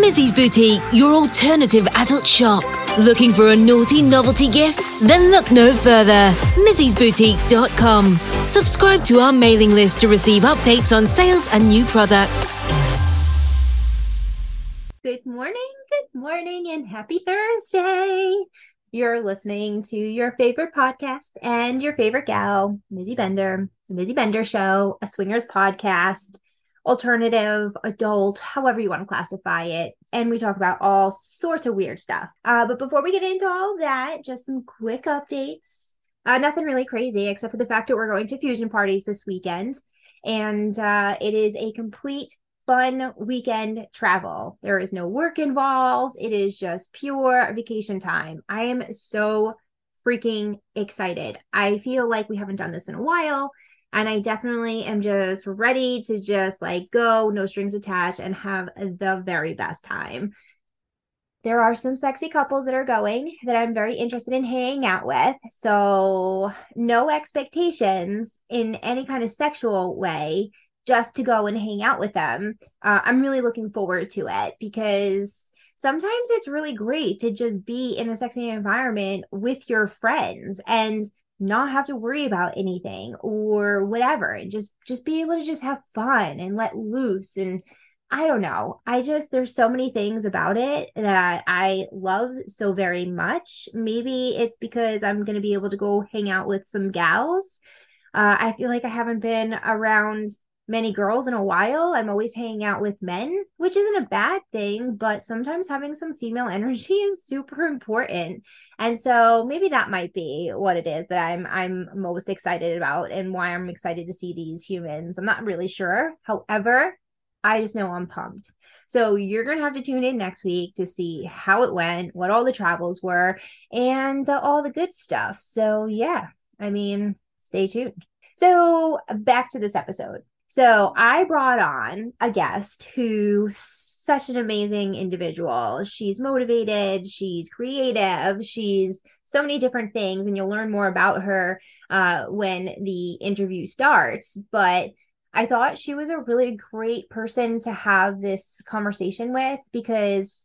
Mizzy's Boutique, your alternative adult shop. Looking for a naughty novelty gift? Then look no further. Mizzy'sBoutique.com. Subscribe to our mailing list to receive updates on sales and new products. Good morning, good morning, and happy Thursday. You're listening to your favorite podcast and your favorite gal, Mizzy Bender, the Mizzy Bender Show, a swingers podcast, alternative, adult, however you want to classify it. And we talk about all sorts of weird stuff. Uh, but before we get into all of that, just some quick updates. Uh, nothing really crazy except for the fact that we're going to fusion parties this weekend. And uh, it is a complete fun weekend travel. There is no work involved. It is just pure vacation time. I am so freaking excited. I feel like we haven't done this in a while. And I definitely am just ready to just like go, no strings attached, and have the very best time. There are some sexy couples that are going that I'm very interested in hanging out with. So, no expectations in any kind of sexual way just to go and hang out with them. Uh, I'm really looking forward to it because sometimes it's really great to just be in a sexy environment with your friends and not have to worry about anything or whatever and just just be able to just have fun and let loose and I don't know. I just, there's so many things about it that I love so very much. Maybe it's because I'm going to be able to go hang out with some gals. Uh, I feel like I haven't been around many girls in a while. I'm always hanging out with men, which isn't a bad thing, but sometimes having some female energy is super important. And so maybe that might be what it is that I'm I'm most excited about and why I'm excited to see these humans. I'm not really sure. However, I just know I'm pumped. So you're going to have to tune in next week to see how it went, what all the travels were, and uh, all the good stuff. So yeah, I mean, stay tuned. So back to this episode. So I brought on a guest who's such an amazing individual. She's motivated, she's creative, she's so many different things, and you'll learn more about her uh, when the interview starts. But I thought she was a really great person to have this conversation with because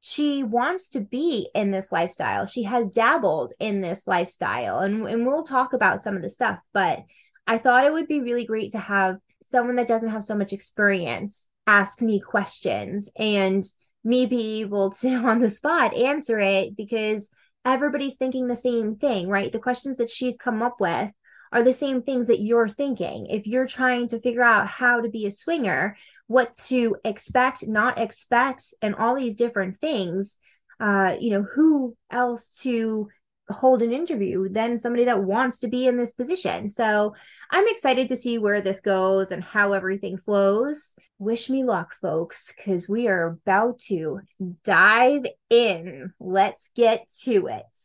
she wants to be in this lifestyle. She has dabbled in this lifestyle, and, and we'll talk about some of the stuff, but I thought it would be really great to have someone that doesn't have so much experience ask me questions and me be able to on the spot answer it because everybody's thinking the same thing, right? The questions that she's come up with are the same things that you're thinking. If you're trying to figure out how to be a swinger, what to expect, not expect, and all these different things, uh, you know, who else to hold an interview than somebody that wants to be in this position. So I'm excited to see where this goes and how everything flows. Wish me luck, folks, because we are about to dive in. Let's get to it.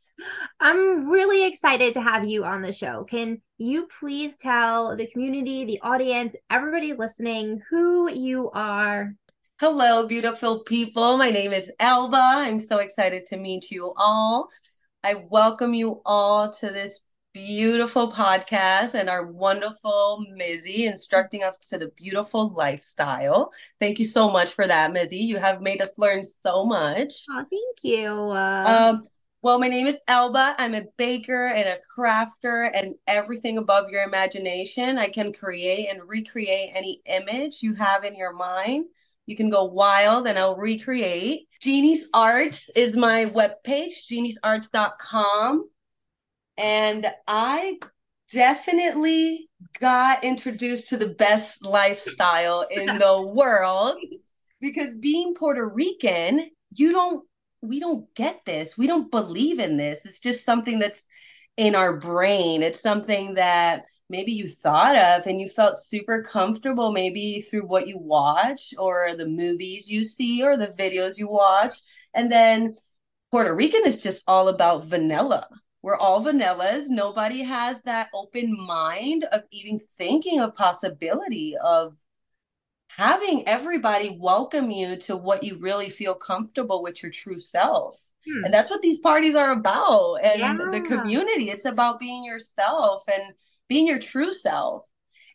I'm really excited to have you on the show. Can you please tell the community, the audience, everybody listening who you are? Hello, beautiful people. My name is Elba. I'm so excited to meet you all. I welcome you all to this beautiful podcast and our wonderful Mizzy instructing us to the beautiful lifestyle. Thank you so much for that, Mizzy. You have made us learn so much. Oh, thank you. Uh... Um, well, my name is Elba. I'm a baker and a crafter and everything above your imagination. I can create and recreate any image you have in your mind. You can go wild and I'll recreate. Gyni's Arts is my webpage, gynisarts.com. And I definitely got introduced to the best lifestyle in the world because being Puerto Rican, you don't, we don't get this. We don't believe in this. It's just something that's in our brain. It's something that maybe you thought of and you felt super comfortable maybe through what you watch or the movies you see or the videos you watch and then Puerto Rican is just all about vanilla we're all vanillas nobody has that open mind of even thinking of possibility of having everybody welcome you to what you really feel comfortable with your true self. Hmm. And that's what these parties are about. And yeah. the community, it's about being yourself and being your true self.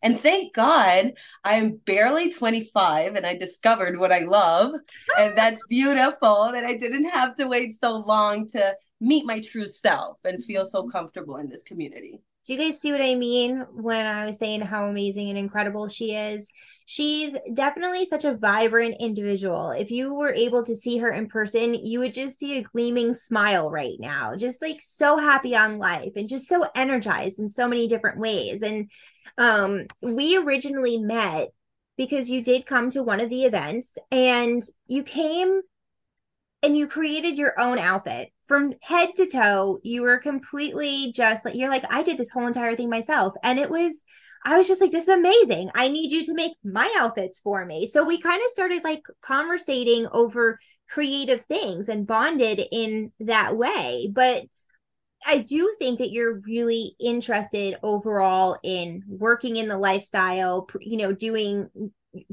And thank God I am barely 25 and I discovered what I love. and ah. that's beautiful that I didn't have to wait so long to meet my true self and feel so mm-hmm. comfortable in this community. Do you guys see what I mean when I was saying how amazing and incredible she is? She's definitely such a vibrant individual. If you were able to see her in person, you would just see a gleaming smile right now, just like so happy on life and just so energized in so many different ways. And um, we originally met because you did come to one of the events and you came and you created your own outfit from head to toe. You were completely just like, you're like, I did this whole entire thing myself. And it was, I was just like, this is amazing. I need you to make my outfits for me. So we kind of started like conversating over creative things and bonded in that way. But I do think that you're really interested overall in working in the lifestyle, you know, doing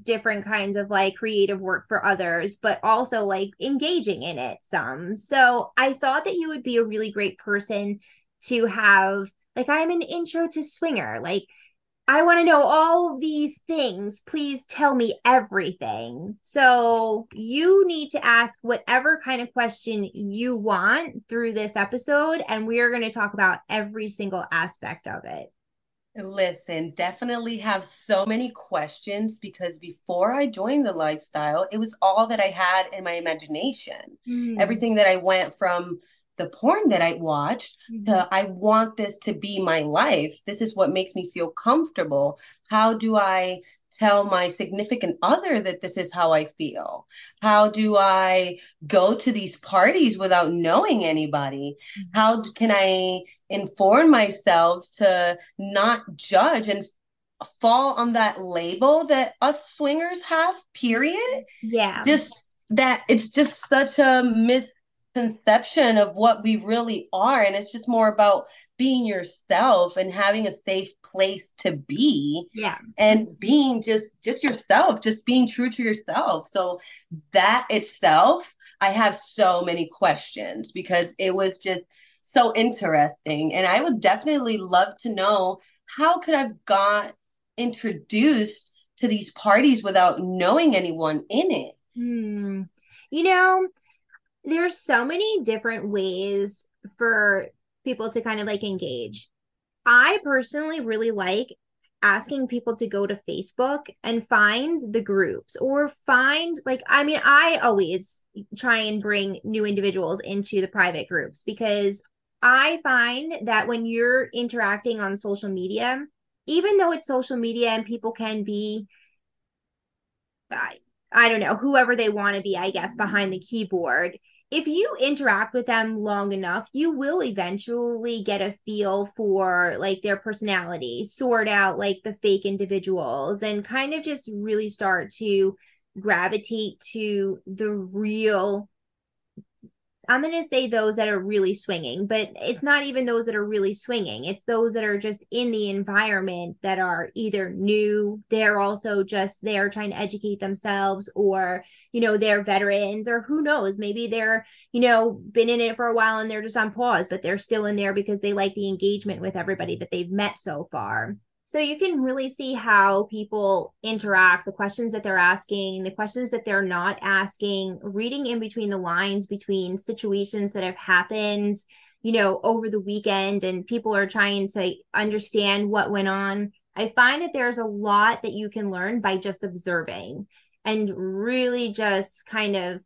different kinds of like creative work for others, but also like engaging in it some. So I thought that you would be a really great person to have. Like, I'm an intro to swinger. Like, I want to know all these things. Please tell me everything. So, you need to ask whatever kind of question you want through this episode, and we are going to talk about every single aspect of it. Listen, definitely have so many questions because before I joined the lifestyle, it was all that I had in my imagination. Mm. Everything that I went from the porn that I watched mm-hmm. to I want this to be my life. This is what makes me feel comfortable. How do I tell my significant other that this is how I feel? How do I go to these parties without knowing anybody? Mm-hmm. How can I inform myself to not judge and fall on that label that us swingers have, period? Yeah. Just that it's just such a mis conception of what we really are. And it's just more about being yourself and having a safe place to be. Yeah. And being just just yourself just being true to yourself. So that itself i have so many questions because it was just so interesting. And i would definitely love to know how could i've got introduced to these parties without knowing anyone in it? Hmm. you know there's so many different ways for people to kind of like engage. I personally really like asking people to go to Facebook and find the groups or find like I mean I always try and bring new individuals into the private groups because I find that when you're interacting on social media even though it's social media and people can be I, I don't know whoever they want to be I guess behind the keyboard if you interact with them long enough, you will eventually get a feel for like their personality, sort out like the fake individuals, and kind of just really start to gravitate to the real I'm going to say those that are really swinging, but it's not even those that are really swinging. It's those that are just in the environment that are either new, they're also just there trying to educate themselves, or, you know, they're veterans, or who knows, maybe they're, you know, been in it for a while and they're just on pause, but they're still in there because they like the engagement with everybody that they've met so far. So you can really see how people interact, the questions that they're asking, the questions that they're not asking, reading in between the lines between situations that have happened, you know, over the weekend and people are trying to understand what went on. I find that there's a lot that you can learn by just observing and really just kind of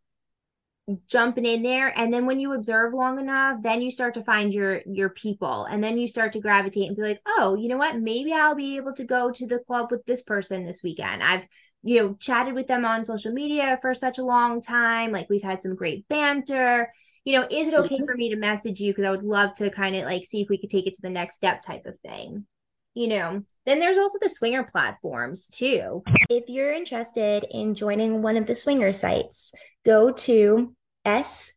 jumping in there. And then when you observe long enough then you start to find your your people. And then you start to gravitate and be like oh you know what? Maybe i'll be able to go to the club with this person this weekend. I've you know chatted with them on social media for such a long time. Like we've had some great banter. You know is it okay mm-hmm. for me to message you? Because i would love to kind of like see if we could take it to the next step type of thing you know. Then there's also the swinger platforms too. If you're interested in joining one of the swinger sites, go to sdc.com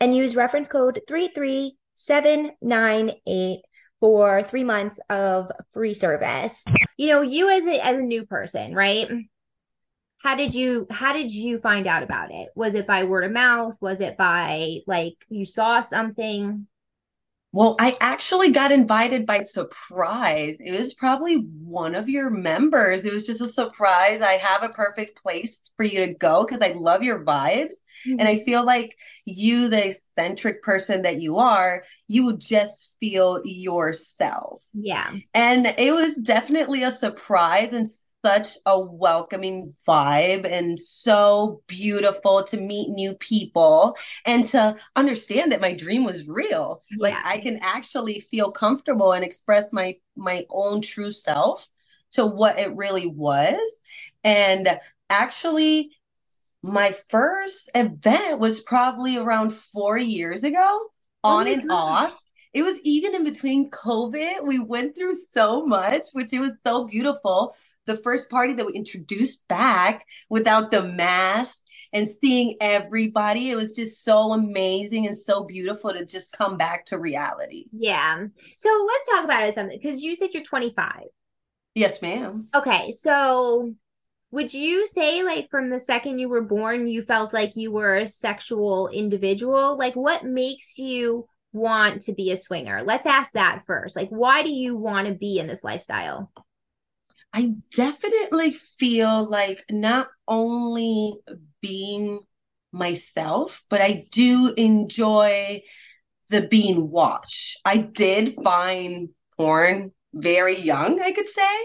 and use reference code 33798 for three months of free service. You know, you as a, as a new person, right? How did you how did you find out about it? Was it by word of mouth? Was it by like you saw something? Well, I actually got invited by surprise. It was probably one of your members. It was just a surprise. I have a perfect place for you to go because I love your vibes. And I mm-hmm. feel like you, the eccentric person that you are, you would just feel yourself. Yeah. And it was definitely a surprise and such a welcoming vibe and so beautiful to meet new people and to understand that my dream was real. Like I can actually feel comfortable and express my my own true self to what it really was. And actually my first event was probably around 4 years ago Oh on my and gosh. off it was even in between COVID. We went through so much, which it was so beautiful. The first party that we introduced back without the mask and seeing everybody, it was just so amazing and so beautiful to just come back to reality. Yeah. So let's talk about it something because you said you're 25. Yes, ma'am. Okay, so would you say like from the second you were born you felt like you were a sexual individual? Like what makes you want to be a swinger? Let's ask that first. Like why do you want to be in this lifestyle? I definitely feel like not only being myself, but I do enjoy the being watched. I did find porn very young, I could say,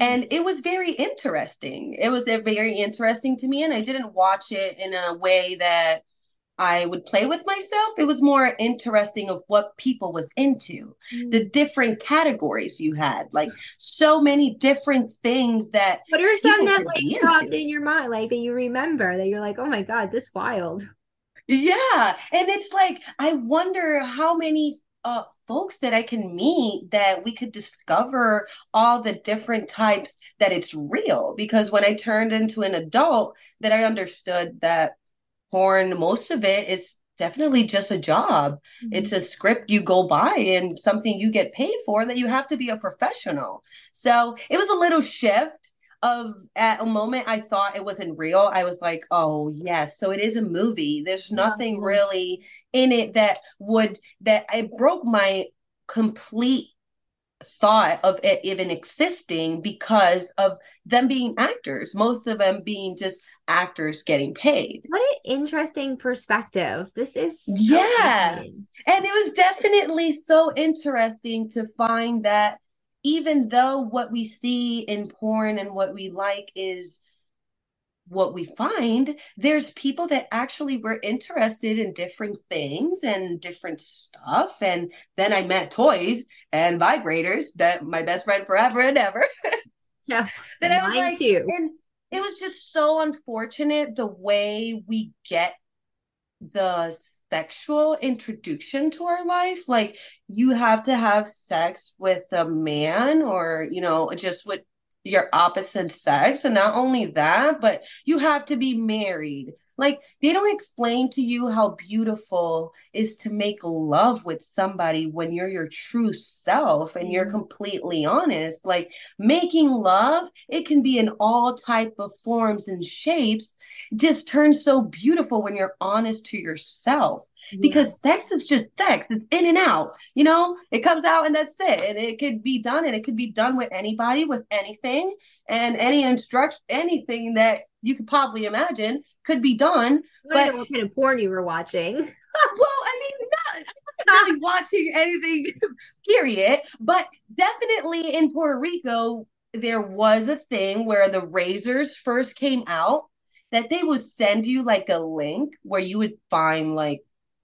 and it was very interesting. It was uh, very interesting to me, and I didn't watch it in a way that I would play with myself. It was more interesting of what people was into, the different categories you had, like so many different things that What are some that like popped in your mind, like that you remember that you're like, oh my God, this wild. Yeah, and it's like I wonder how many uh folks that I can meet that we could discover all the different types that it's real because when I turned into an adult that I understood that porn most of it is definitely just a job. Mm-hmm. It's a script you go by and something you get paid for that you have to be a professional. So, it was a little shift of at a moment I thought it wasn't real, I was like, oh yes, so it is a movie. There's nothing really in it that would that it broke my complete thought of it even existing because of them being actors, most of them being just actors getting paid. What an interesting perspective. This is so Yeah. fascinating. And it was definitely so interesting to find that even though what we see in porn and what we like is what we find, there's people that actually were interested in different things and different stuff. And then I met toys and vibrators that my best friend forever and ever. Yeah. that I was like, too. and it was just so unfortunate the way we get the sexual introduction to our life. Like you have to have sex with a man or, you know, just with your opposite sex. And not only that, but you have to be married. Like they don't explain to you how beautiful is to make love with somebody when you're your true self and you're Mhm. completely honest. Like making love, it can be in all type of forms and shapes. It just turns so beautiful when you're honest to yourself because sex is just sex. It's in and out. You know, it comes out and that's it. And it could be done and it could be done with anybody, with anything, and any instruction, anything that you could probably imagine could be done. I but- know what kind of porn you were watching. Well, I mean, not, I wasn't really watching anything, period. But definitely in Puerto Rico, there was a thing where the razors first came out that they would send you like a link where you would find like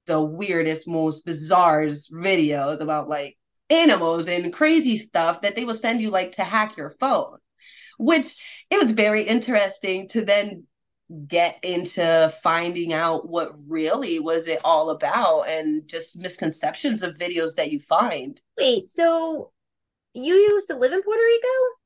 the weirdest, most bizarre videos about like animals and crazy stuff that they will send you like to hack your phone, which it was very interesting to then get into finding out what really was it all about and just misconceptions of videos that you find. Wait, so you used to live in Puerto Rico?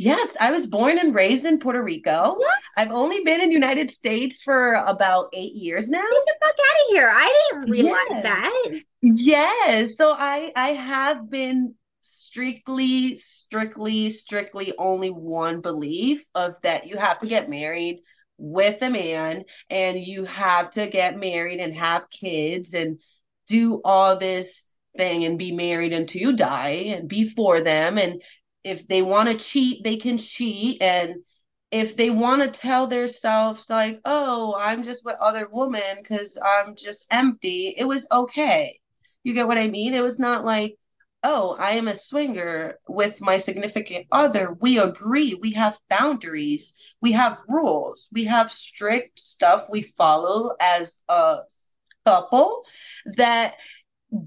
Yes, I was born and raised in Puerto Rico. What? I've only been in United States for about eight years now. Get the fuck out of here. I didn't realize Yes. that. Yes, so I I have been strictly, strictly, strictly only one belief of that you have to get married with a man and you have to get married and have kids and do all this thing and be married until you die and be for them and if they want to cheat they can cheat. And if they want to tell themselves like oh i'm just with other women because i'm just empty it was okay. You get what i mean? It was not like oh i am a swinger with my significant other. We agree. We have boundaries. We have rules. We have strict stuff we follow as a couple that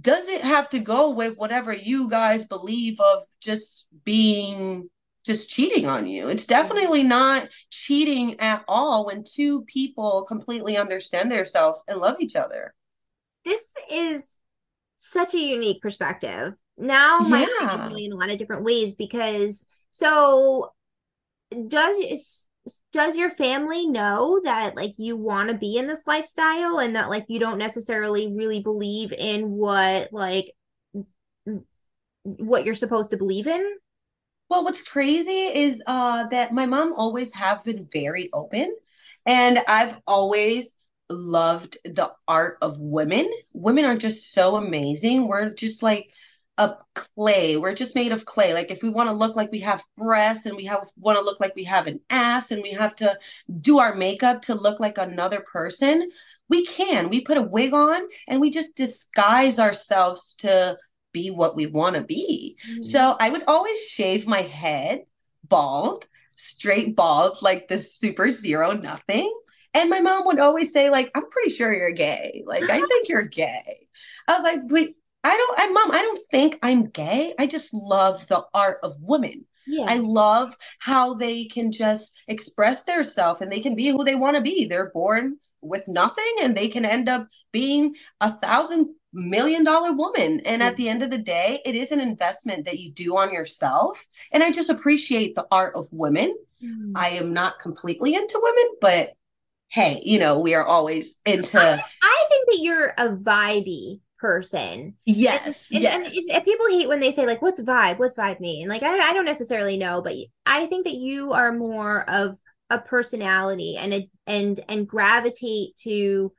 doesn't have to go with whatever you guys believe of just being just cheating on you. It's definitely not cheating at all when two people completely understand themselves and love each other. This is such a unique perspective. Now my mind Yeah. is going in a lot of different ways because so does does your family know that like you want to be in this lifestyle and that like you don't necessarily really believe in what like what you're supposed to believe in? Well, what's crazy is uh that my mom always have been very open and I've always loved the art of women. Women are just so amazing. We're just like a clay. We're just made of clay. Like if we want to look like we have breasts and we have want to look like we have an ass and we have to do our makeup to look like another person, we can. We put a wig on and we just disguise ourselves to be what we want to be. Mm. So I would always shave my head bald, straight bald, like the super zero nothing. And my mom would always say, like, I'm pretty sure you're gay. Like, I think you're gay. I was like, wait, I don't, I, mom, I don't think I'm gay. I just love the art of women. Yeah. I love how they can just express themselves and they can be who they want to be. They're born with nothing and they can end up being a thousand million dollar woman. And at the end of the day, it is an investment that you do on yourself. And I just appreciate the art of women. Mm. I am not completely into women, but hey, you know, we are always into I think that you're a vibey person. yes, and, yes. and it's- and people hate when they say like what's vibe what's vibe mean like I, I don't necessarily know but i think that you are more of a personality and a and and gravitate to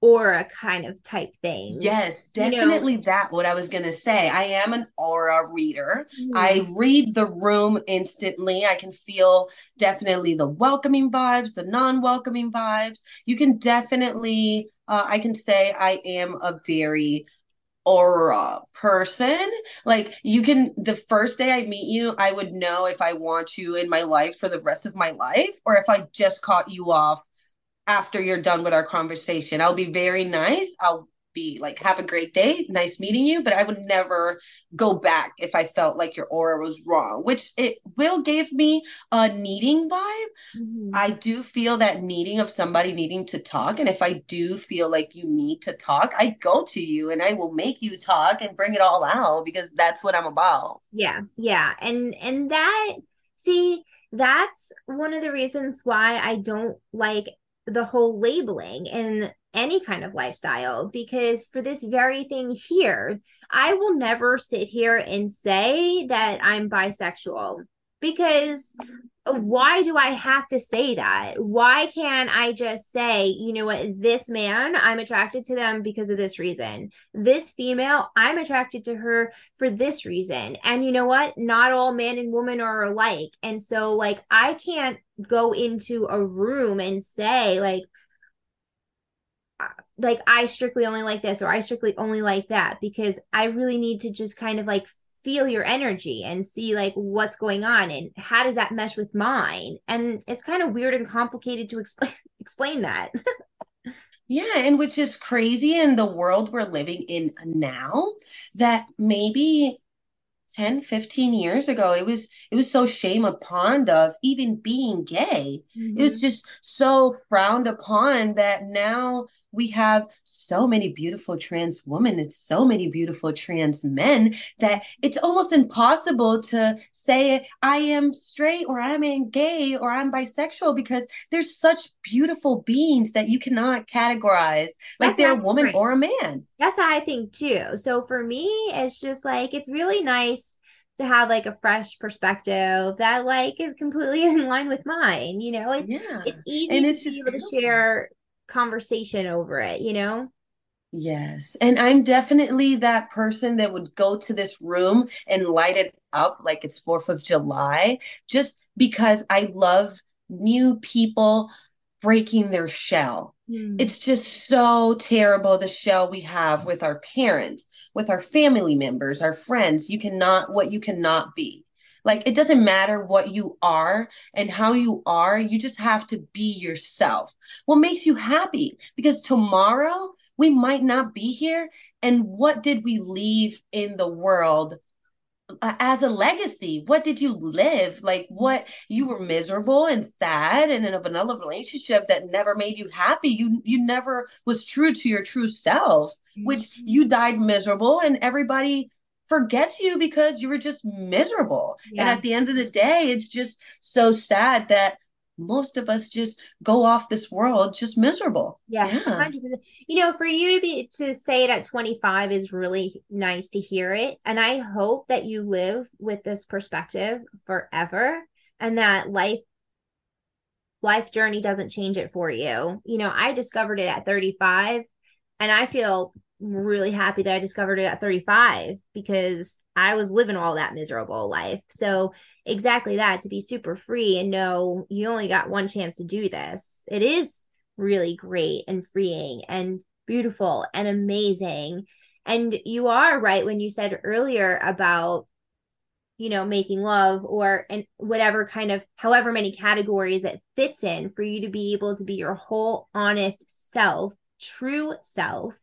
aura kind of type thing. Yes, You know- definitely that what I was going to say. I am an aura reader. Mm. I read the room instantly. I can feel definitely the welcoming vibes, the non-welcoming vibes. You can definitely uh, I can say I am a very aura person. Like you can the first day I meet you, I would know if I want you in my life for the rest of my life or if I just caught you off after you're done with our conversation. I'll be very nice. I'll be like, have a great day. Nice meeting you. But I would never go back if I felt like your aura was wrong, which it will give me a needing vibe. Mhm. I do feel that needing of somebody needing to talk. And if I do feel like you need to talk, I go to you and I will make you talk and bring it all out because that's what I'm about. yeah yeah and and that see that's one of the reasons why i don't like the whole labeling in any kind of lifestyle because for this very thing here i will never sit here and say that i'm bisexual because why do I have to say that? Why can't I just say, you know what, this man, I'm attracted to them because of this reason. This female, I'm attracted to her for this reason. And you know what? Not all man and woman are alike. And so, like, I can't go into a room and say, like, uh, like I strictly only like this or I strictly only like that because I really need to just kind of like feel your energy and see like what's going on and how does that mesh with mine and it's kind of weird and complicated to explain explain that Yeah, and which is crazy in the world we're living in now that maybe 10 15 years ago it was it was so shame upon of even being gay mm-hmm. it was mm-hmm. just so frowned upon that now we have so many beautiful trans women and so many beautiful trans men that it's almost impossible to say I am straight or I'm gay or I'm bisexual because there's such beautiful beings that you cannot categorize like That's they're a woman or a man. That's how I think too. So for me, it's just like it's really nice to have like a fresh perspective that like is completely in line with mine. You know, it's yeah. it's easy and it's to be able to share conversation over it, you know? Yes. And I'm definitely that person that would go to this room and light it up like it's 4th of July just because I love new people breaking their shell. Mm. It's just so terrible the shell we have with our parents, with our family members, our friends. You cannot, what you cannot be. Like it doesn't matter what you are and how you are, you just have to be yourself. What makes you happy? Because tomorrow we might not be here. And what did we leave in the world uh, as a legacy what did you live like what you were miserable and sad and in a vanilla relationship that never made you happy you you never was true to your true self which mm-hmm. you died miserable and everybody forgets you because you were just miserable. Yeah. And at the end of the day, it's just so sad that most of us just go off this world just miserable. Yeah. yeah. You know, for you to be to say it at 25 is really nice to hear it. And I hope that you live with this perspective forever and that life life journey doesn't change it for you. You know, I discovered it at 35 and I feel really happy that I discovered it at 35 because I was living all that miserable life. So, exactly that to be super free and know you only got one chance to do this. It is really great and freeing and beautiful and amazing. And you are right when you said earlier about you know making love or and whatever kind of however many categories it fits in for you to be able to be your whole honest self true self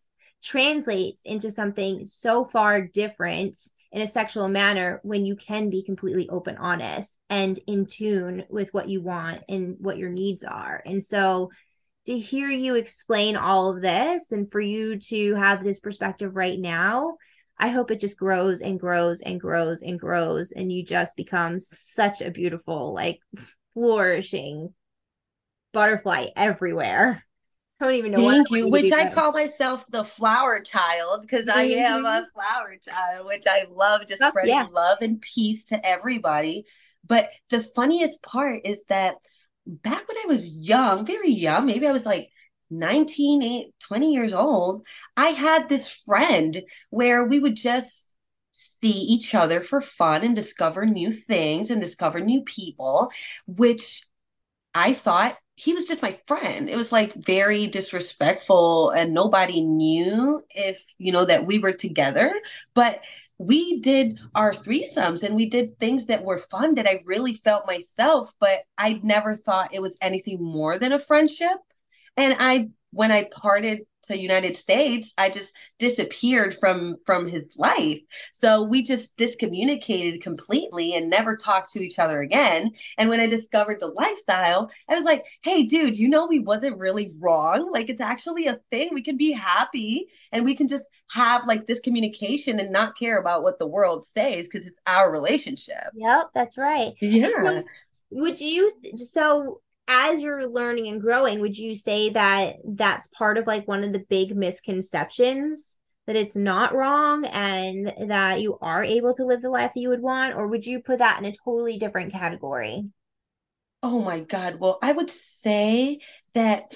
translates into something so far different in a sexual manner when you can be completely open, honest, and in tune with what you want and what your needs are. And so to hear you explain all of this and for you to have this perspective right now, I hope it just grows and grows and grows and grows and you just become such a beautiful, like flourishing butterfly everywhere. I don't even know. Thank you. Which I call myself the flower child because. I am a mm-hmm. flower child, which I love just oh, spreading yeah. love and peace to everybody. But the funniest part is that back when I was young, very young, maybe I was like 19, 20 years old, I had this friend where we would just see each other for fun and discover new things and discover new people, which I thought he was just my friend. It was like very disrespectful and nobody knew if, you know, that we were together. But we did our threesomes and we did things that were fun that I really felt myself, but I never thought it was anything more than a friendship. And I, when I parted to United States, I just disappeared from from his life. So we just discommunicated completely and never talked to each other again. And when I discovered the lifestyle, I was like, "Hey, dude, you know we wasn't really wrong. Like it's actually a thing. We can be happy and we can just have like this communication and not care about what the world says because it's our relationship." Yep, that's right. Yeah. So would you so as you're learning and growing would you say that that's part of like one of the big misconceptions that it's not wrong and that you are able to live the life that you would want? Or would you put that in a totally different category? Oh my god. Well i would say that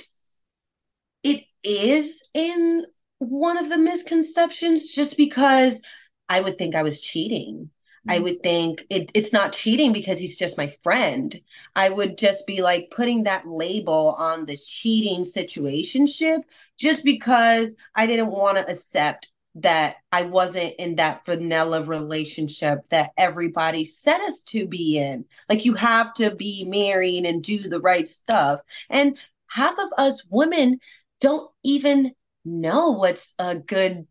it is in one of the misconceptions just because i would think i was cheating I mm-hmm. would think it, it's not cheating because he's just my friend. I would just be like putting that label on the cheating situationship just because I didn't want to accept that I wasn't in that vanilla relationship that everybody set us to be in. Like you have to be married and do the right stuff. And half of us women don't even know what's a good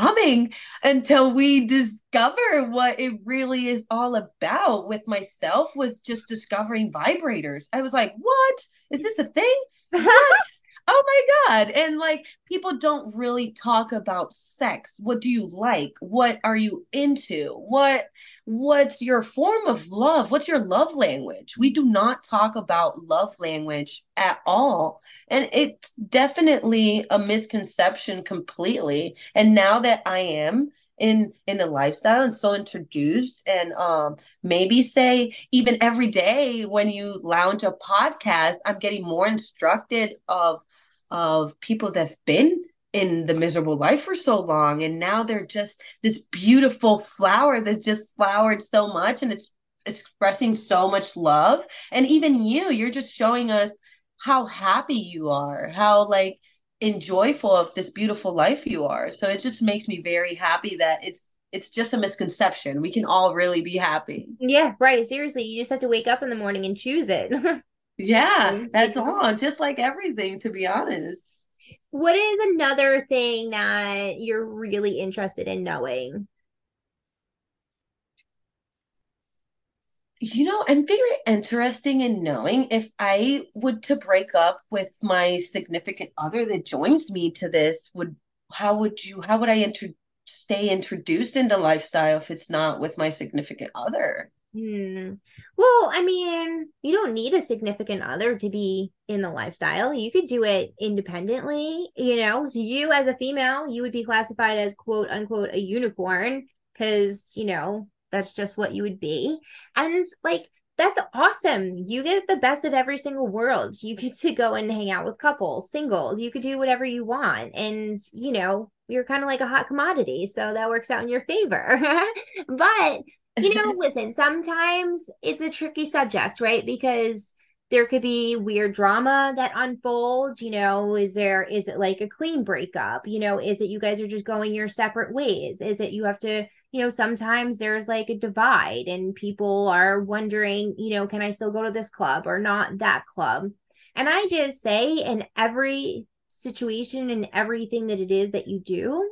coming until we discover what it really is all about with myself was just discovering vibrators. I was like what? Is this a thing? What oh my god. And like people don't really talk about sex. What do you like? What are you into? What what's your form of love? What's your love language? We do not talk about love language at all. And it's definitely a misconception completely. And now that i am in in the lifestyle and so introduced and um maybe say even every day when you lounge a podcast i'm getting more instructed of of people that've been in the miserable life for so long and now they're just this beautiful flower that just flowered so much and it's expressing so much love. And even you you're just showing us how happy you are how like enjoyful of this beautiful life you are. So it just makes me very happy that it's it's just a misconception. We can all really be happy. Yeah right. Seriously you just have to wake up in the morning and choose it Yeah, mm-hmm. that's all. Just like everything, to be honest. What is another thing that you're really interested in knowing? You know, I'm very interesting in knowing if I would to break up with my significant other that joins me to this, would how would you how would I inter stay introduced into lifestyle if it's not with my significant other? Hmm. Well, I mean, you don't need a significant other to be in the lifestyle. You could do it independently. You know, so you as a female, you would be classified as quote unquote a unicorn because, you know, that's just what you would be. And like, that's awesome. You get the best of every single world. You get to go and hang out with couples, singles. You could do whatever you want. And, you know, you're kind of like a hot commodity. So that works out in your favor. but you know, listen, sometimes it's a tricky subject, right? Because there could be weird drama that unfolds you know is there is it like a clean breakup? You know is it you guys are just going your separate ways? Is it you have to you know sometimes there's like a divide and people are wondering you know can i still go to this club or not that club? And i just say in every situation and everything that it is that you do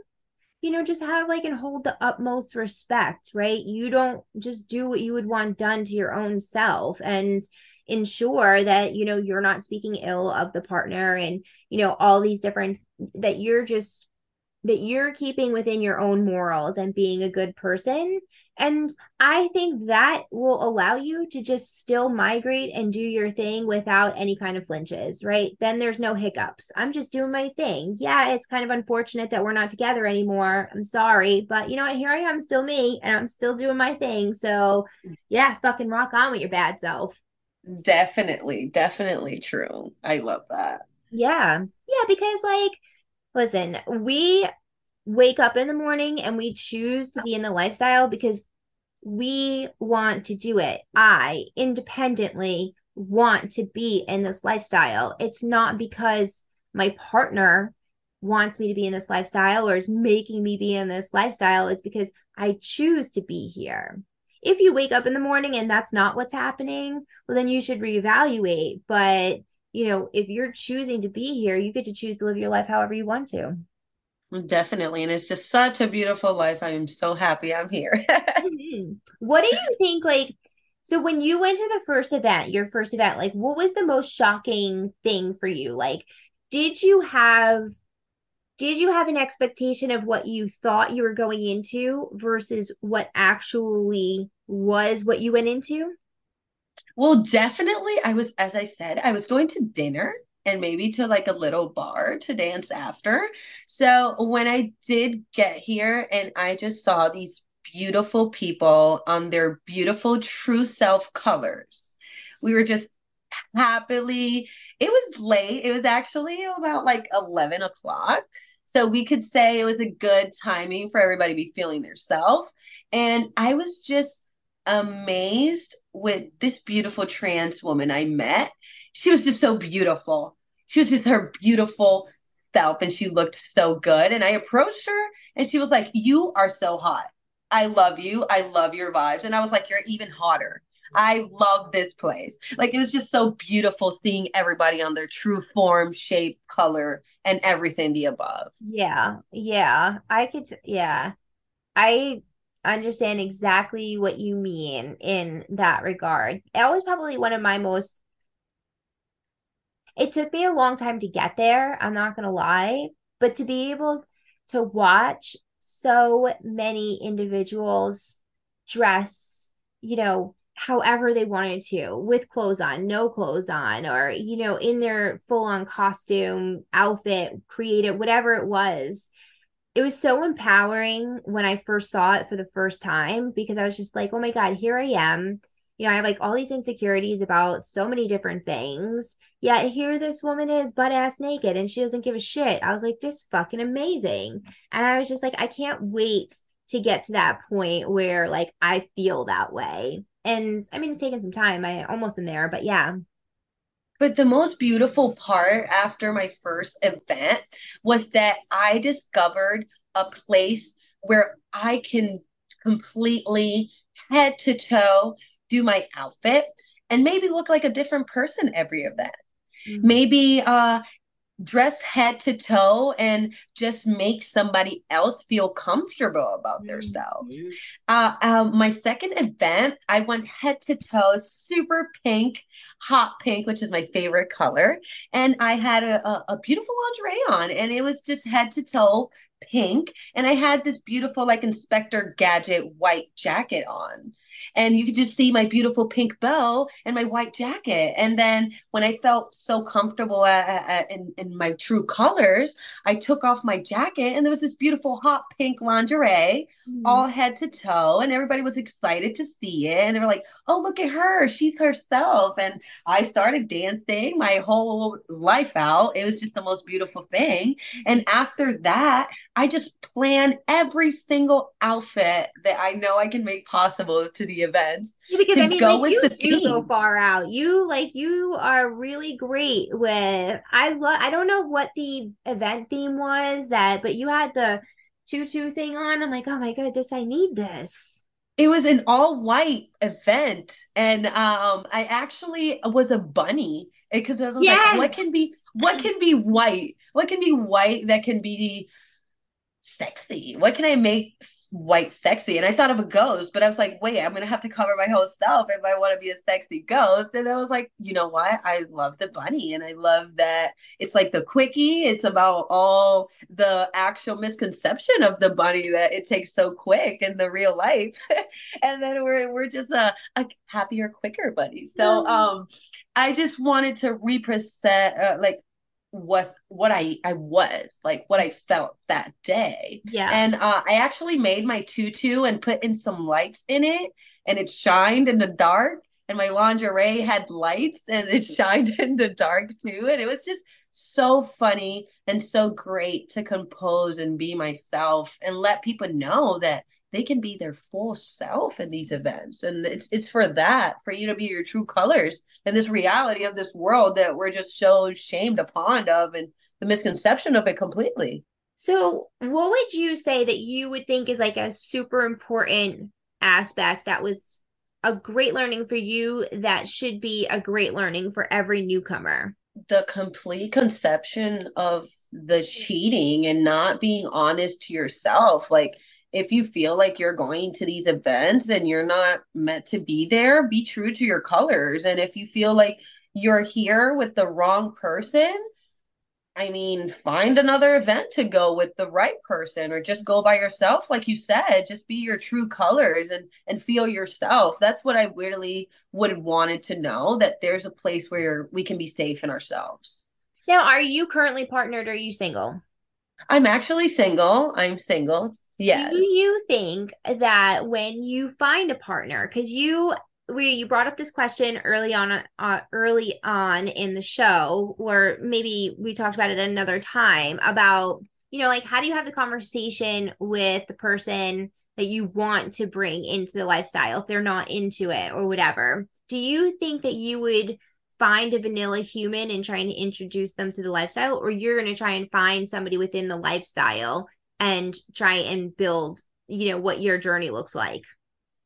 you know, just have like and hold the utmost respect, right? You don't just do what you would want done to your own self and ensure that, you know, you're not speaking ill of the partner and, you know, all these different that you're just that you're keeping within your own morals and being a good person. And I think that will allow you to just still migrate and do your thing without any kind of flinches, right? Then there's no hiccups. I'm just doing my thing. Yeah, it's kind of unfortunate that we're not together anymore. I'm sorry, but you know what? Here I am, still me, and I'm still doing my thing. So, yeah, fucking rock on with your bad self. Definitely, definitely true. I love that. Yeah. Yeah, because like listen, we wake up in the morning and we choose to be in the lifestyle because we want to do it. I independently want to be in this lifestyle. It's not because my partner wants me to be in this lifestyle or is making me be in this lifestyle. It's because I choose to be here. If you wake up in the morning and that's not what's happening, well, then you should reevaluate. But you know, if you're choosing to be here, you get to choose to live your life however you want to. Definitely. And it's just such a beautiful life. I am so happy I'm here. Mm-hmm. what do you think? Like, so when you went to the first event, your first event, like, what was the most shocking thing for you? Like, did you have. Did you have an expectation of what you thought you were going into versus what actually was what you went into? Well, definitely. I was, as I said, I was going to dinner and maybe to like a little bar to dance after. So when I did get here and I just saw these beautiful people on their beautiful true self colors, we were just happily, it was late. It was actually about like 11 o'clock. So we could say it was a good timing for everybody to be feeling their self. And I was just amazed with this beautiful trans woman I met. She was just so beautiful. She was just her beautiful self and she looked so good. And I approached her and she was like, You are so hot. I love you. I love your vibes. And I was like, You're even hotter. I love this place. Like it was just so beautiful seeing everybody on their true form, shape, color, and everything the above. Yeah. Yeah. I could, yeah. I understand exactly what you mean in that regard. That was probably one of my most it took me a long time to get there, I'm not going to lie, but to be able to watch so many individuals dress, you know, however they wanted to, with clothes on, no clothes on, or, you know, in their full on costume, outfit, creative, whatever it was. It was so empowering when I first saw it for the first time because I was just like, oh my God, here I am you know, I have like all these insecurities about so many different things. Yet here this woman is butt ass naked and she doesn't give a shit. I was like, this fucking amazing. And I was just like, I can't wait to get to that point where like I feel that way. And I mean, it's taken some time. I almost am there, but yeah. But the most beautiful part after my first event was that I discovered a place where I can completely head to toe do my outfit and maybe look like a different person every event. Mm-hmm. Maybe uh dress head to toe and just make somebody else feel comfortable about mm-hmm. themselves. Uh, um, my second event, I went head to toe, super pink, hot pink, which is my favorite color, and I had a, a, a beautiful lingerie on, and it was just head to toe pink, and I had this beautiful like Inspector Gadget white jacket on and you could just see my beautiful pink bow and my white jacket. And then when I felt so comfortable at, at, in, in my true colors, I took off my jacket and there was this beautiful hot pink lingerie, mm. all head to toe, and everybody was excited to see it. And they were like, "Oh, look at her! She's herself." And I started dancing my whole life out. It was just the most beautiful thing. And mm-hmm. after that, I just plan every single outfit that I know I can make possible to the events. Yeah, because I mean, like, you do theme. go far out. You like you are really great with. I love. I don't know what the event theme was that, but you had the tutu thing on. I'm like, oh my goodness, I need this. It was an all white event, and um, I actually was a bunny because I was yes! like, what can be what can be white? What can be white that can be sexy? What can I make white sexy? And I thought of a ghost, but I was like, wait, I'm gonna have to cover my whole self if I want to be a sexy ghost. And I was like, you know what? I love the bunny, and I love that it's like the quickie. It's about all the actual misconception of the bunny that it takes so quick in the real life, and then we're we're just a, a happier, quicker bunny. So um, I just wanted to represent uh, like what what I I was like what I felt that day. Yeah. And uh, I actually made my tutu and put in some lights in it, and it shined in the dark. And my lingerie had lights, and it shined in the dark too. And it was just so funny and so great to compose and be myself and let people know that they can be their full self in these events. And it's it's for that for you to be your true colors and this reality of this world that we're just so shamed upon of and the misconception of it completely. So what would you say that you would think is like a super important aspect that was a great learning for you that should be a great learning for every newcomer? The complete conception of the cheating and not being honest to yourself. Like if you feel like you're going to these events and you're not meant to be there, be true to your colors. And if you feel like you're here with the wrong person, I mean, find another event to go with the right person or just go by yourself like you said, just be your true colors and and feel yourself. That's what I really would have wanted to know that there's a place where we can be safe in ourselves. Now, are you currently partnered or are you single? I'm actually single. I'm single. Yes. Do you think that when you find a partner, because you we you brought up this question early on uh, early on in the show, or maybe we talked about it another time about you know like how do you have the conversation with the person that you want to bring into the lifestyle if they're not into it or whatever? Do you think that you would find a vanilla human and trying to introduce them to the lifestyle, or you're going to try and find somebody within the lifestyle and try and build you know what your journey looks like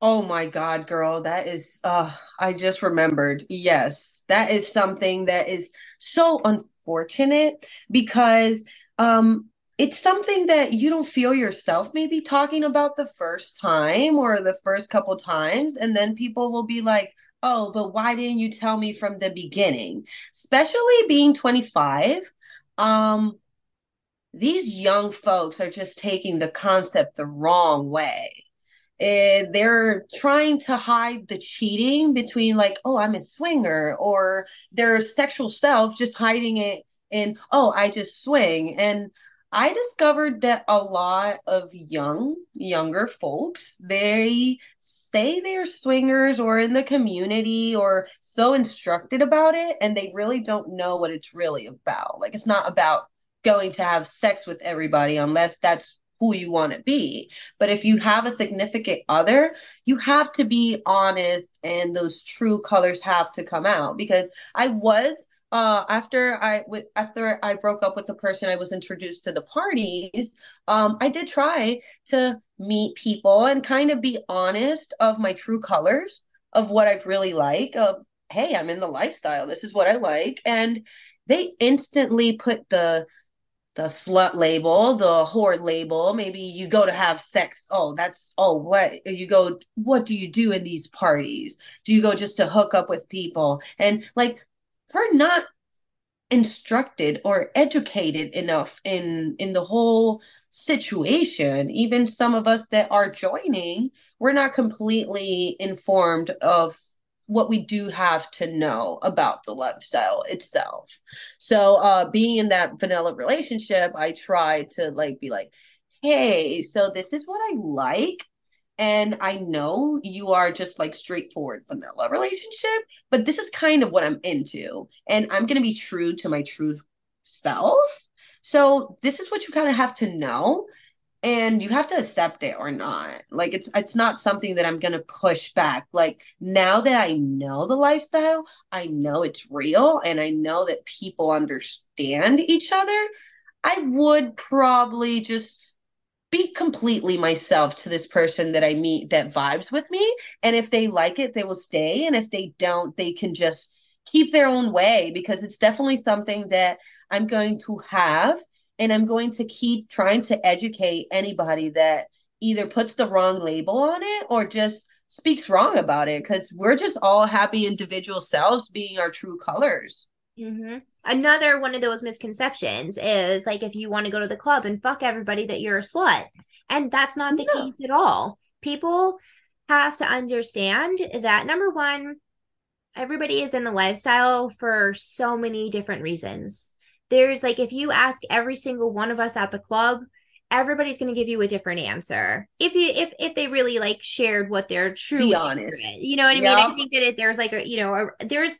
Oh my God, girl, that is uh I just remembered. Yes, that is something that is so unfortunate because um it's something that you don't feel yourself maybe talking about the first time or the first couple times and then people will be like, "Oh, but why didn't you tell me from the beginning?" Especially being 25. Um these young folks are just taking the concept the wrong way. And they're trying to hide the cheating between like oh i'm a swinger or their sexual self just hiding it in oh i just swing. And i discovered that a lot of young younger folks they say they're swingers or in the community or so instructed about it and they really don't know what it's really about. Like it's not about going to have sex with everybody unless that's who you want to be. But if you have a significant other, you have to be honest and those true colors have to come out because I was uh after I with after I broke up with the person I was introduced to the parties, um I did try to meet people and kind of be honest of my true colors of what I've really like of hey, I'm in the lifestyle. This is what I like and they instantly put the the slut label, the whore label. Maybe you go to have sex. Oh, that's oh, what you go? What do you do in these parties? Do you go just to hook up with people? And like, we're not instructed or educated enough in in the whole situation. Even some of us that are joining, we're not completely informed of what we do have to know about the lifestyle itself. So uh being in that vanilla relationship, I tried to like be like, hey, so this is what I like. And I know you are just like straightforward vanilla relationship, but this is kind of what I'm into. And I'm gonna be true to my true self. So this is what you kind of have to know and you have to accept it or not. Like it's it's not something that i'm going to push back. Like now that i know the lifestyle i know it's real and i know that people understand each other i would probably just be completely myself to this person that i meet that vibes with me. And if they like it they will stay. And if they don't they can just keep their own way because it's definitely something that i'm going to have and I'm going to keep trying to educate anybody that either puts the wrong label on it or just speaks wrong about it because we're just all happy individual selves being our true colors. Mm-hmm. Another one of those misconceptions is like if you want to go to the club and fuck everybody that you're a slut. And that's not the no. case at all. People have to understand that number one, everybody is in the lifestyle for so many different reasons there's like if you ask every single one of us at the club everybody's going to give you a different answer. If you if if they really like shared what their true be honest. you know what i mean? I think that it, there's like a you know a, there's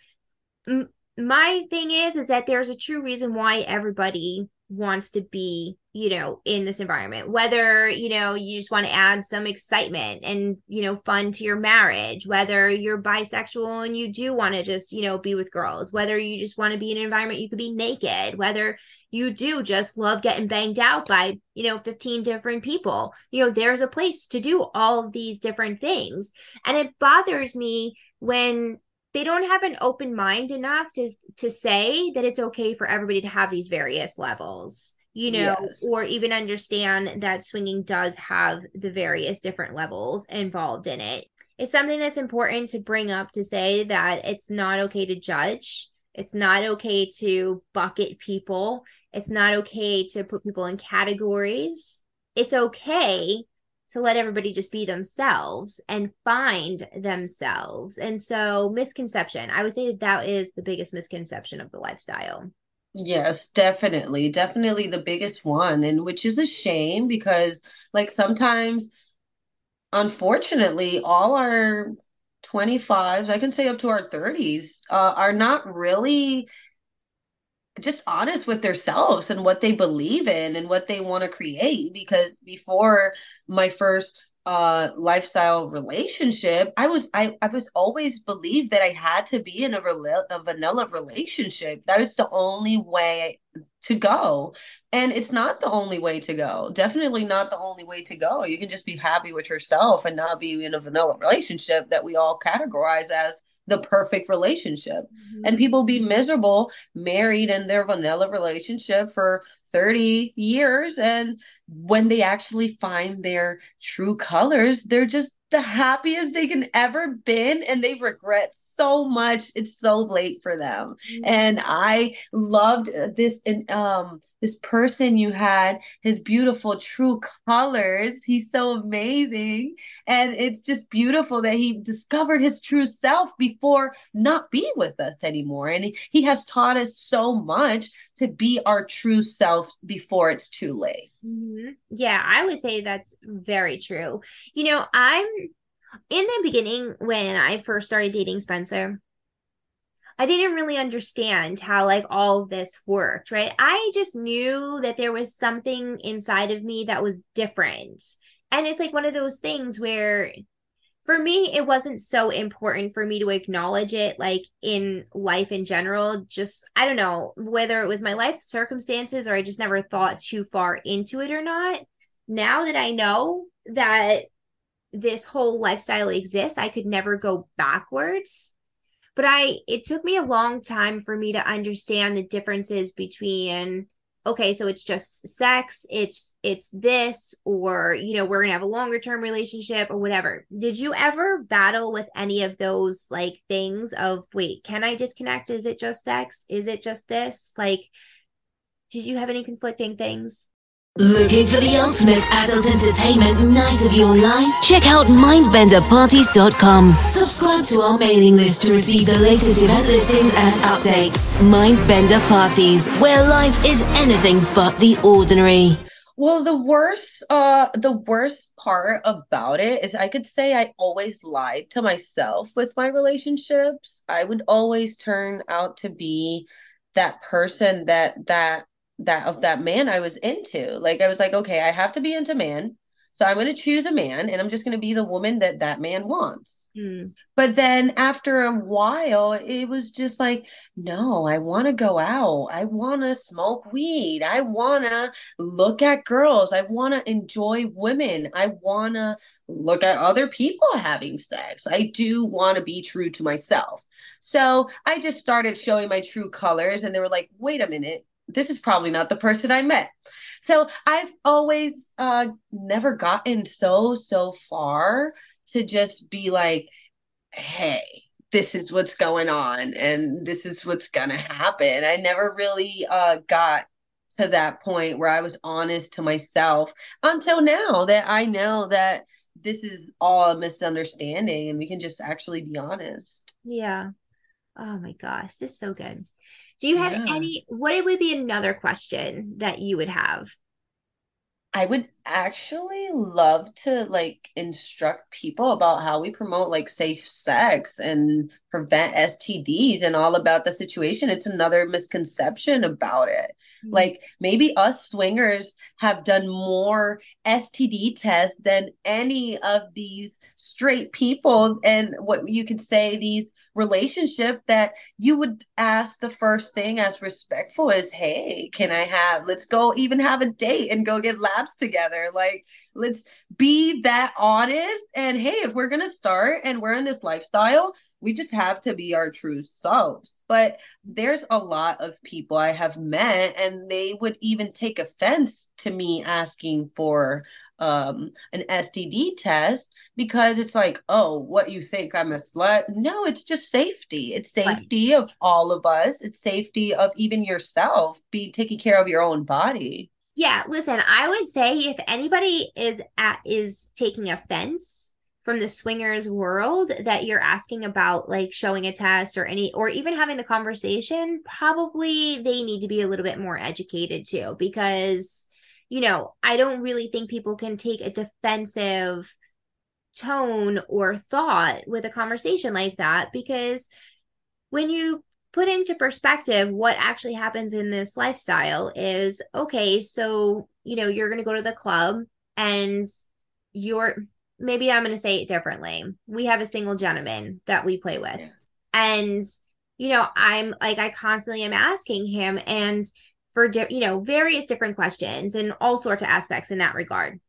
m- my thing is is that there's a true reason why everybody wants to be you know in this environment whether you know you just want to add some excitement and you know fun to your marriage whether you're bisexual and you do want to just you know be with girls whether you just want to be in an environment you could be naked whether you do just love getting banged out by you know 15 different people. You know there's a place to do all these different things. And it bothers me when they don't have an open mind enough to to say that it's okay for everybody to have these various levels you know yes. or even understand that swinging does have the various different levels involved in it it's something that's important to bring up to say that it's not okay to judge it's not okay to bucket people it's not okay to put people in categories it's okay to let everybody just be themselves and find themselves. And so, misconception, I would say that that is the biggest misconception of the lifestyle. Yes, definitely. Definitely the biggest one. And which is a shame because, like, sometimes, unfortunately, all our 25s, I can say up to our 30s, uh, are not really just honest with themselves and what they believe in and what they want to create because before my first uh lifestyle relationship i was i i was always believed that i had to be in a, rela- a vanilla relationship. That was the only way to go. And it's not the only way to go. Definitely not the only way to go. You can just be happy with yourself and not be in a vanilla relationship that we all categorize as the perfect relationship. Mm-hmm. And people be miserable married in their vanilla relationship for 30 years. And when they actually find their true colors, they're just the happiest they can ever been and they regret so much it's so late for them mm-hmm. and i loved this and um this person you had his beautiful true colors. He's so amazing. And it's just beautiful that he discovered his true self before not be with us anymore. And he, he has taught us so much to be our true selves before it's too late. Mm-hmm. yeah i would say that's very true. You know i'm in the beginning when i first started dating spencer I didn't really understand how like all this worked, right? I just knew that there was something inside of me that was different. And it's like one of those things where for me it wasn't so important for me to acknowledge it like in life in general just i don't know whether it was my life circumstances or i just never thought too far into it or not now that i know that this whole lifestyle exists i could never go backwards but I it took me a long time for me to understand the differences between okay, so it's just sex, it's it's this or you know, we're going to have a longer term relationship or whatever. Did you ever battle with any of those like things of wait, can I disconnect? Is it just sex? Is it just this? Like did you have any conflicting things? Looking for the ultimate adult entertainment night of your life? Check out MindbenderParties.com. Subscribe to our mailing list to receive the latest event listings and updates. Mindbender Parties, where life is anything but the ordinary. Well, the worst, uh, the worst part about it is I could say I always lied to myself with my relationships. I would always turn out to be that person that that that of that man I was into. Like I was like, okay, I have to be into man. So I'm going to choose a man and I'm just going to be the woman that that man wants. Mm. But then after a while, it was just like, no, I want to go out. I want to smoke weed. I want to look at girls. I want to enjoy women. I want to look at other people having sex. I do want to be true to myself. So I just started showing my true colors and they were like, wait a minute this is probably not the person I met. So I've always uh, never gotten so, so far to just be like, hey, this is what's going on and this is what's going to happen. I never really uh, got to that point where I was honest to myself until now that I know that this is all a misunderstanding and we can just actually be honest. Yeah. Oh my gosh, this is so good. Do you have yeah. any what it would be another question that you would have? I would actually love to like instruct people about how we promote like safe sex and prevent STDs and all about the situation. It's another misconception about it. Mm-hmm. Like maybe us swingers have done more STD tests than any of these straight people and what you could say these relationship that you would ask the first thing as respectful as hey can i have let's go even have a date and go get labs together like let's be that honest and hey if we're gonna start and we're in this lifestyle we just have to be our true selves. But there's a lot of people I have met, and they would even take offense to me asking for um an STD test because it's like, oh, what you think I'm a slut? No, it's just safety. It's safety right. of all of us. It's safety of even yourself. Be taking care of your own body. Yeah, listen, I would say if anybody is at is taking offense from the swingers world that you're asking about like showing a test or any or even having the conversation probably they need to be a little bit more educated too because you know i don't really think people can take a defensive tone or thought with a conversation like that because when you put into perspective what actually happens in this lifestyle is okay so you know you're going to go to the club and you're maybe I'm going to say it differently. We have a single gentleman that we play with. Yes. And, you know, I'm like, I constantly am asking him and for, di- you know, various different questions and all sorts of aspects in that regard.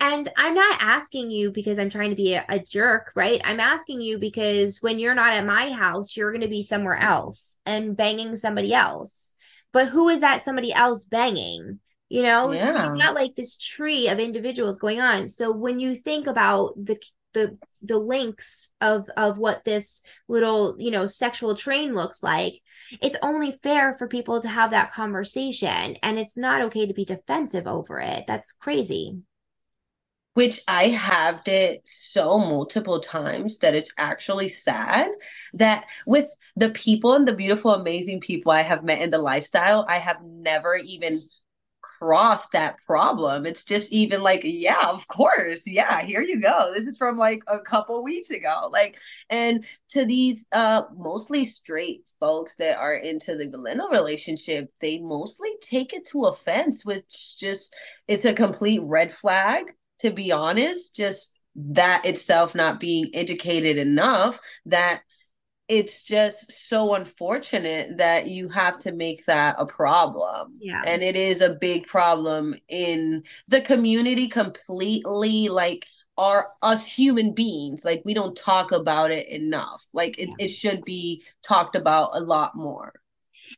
And I'm not asking you because I'm trying to be a, a jerk, right? I'm asking you because when you're not at my house, you're going to be somewhere else and banging somebody else. But who is that somebody else banging? You know, so Yeah. you've got like this tree of individuals going on. So when you think about the the the links of of what this little you know sexual train looks like it's only fair for people to have that conversation and it's not okay to be defensive over it that's crazy which I have it so multiple times that it's actually sad that with the people and the beautiful, amazing people I have met in the lifestyle, I have never even crossed that problem. It's just even like, yeah, of course. Yeah, here you go. This is from like a couple weeks ago. Like, and to these uh mostly straight folks that are into the millennial relationship, they mostly take it to offense, which just it's a complete red flag to be honest, just that itself not being educated enough that it's just so unfortunate that you have to make that a problem. Yeah. And it is a big problem in the community completely like are us human beings like we don't talk about it enough like it, it should be talked about a lot more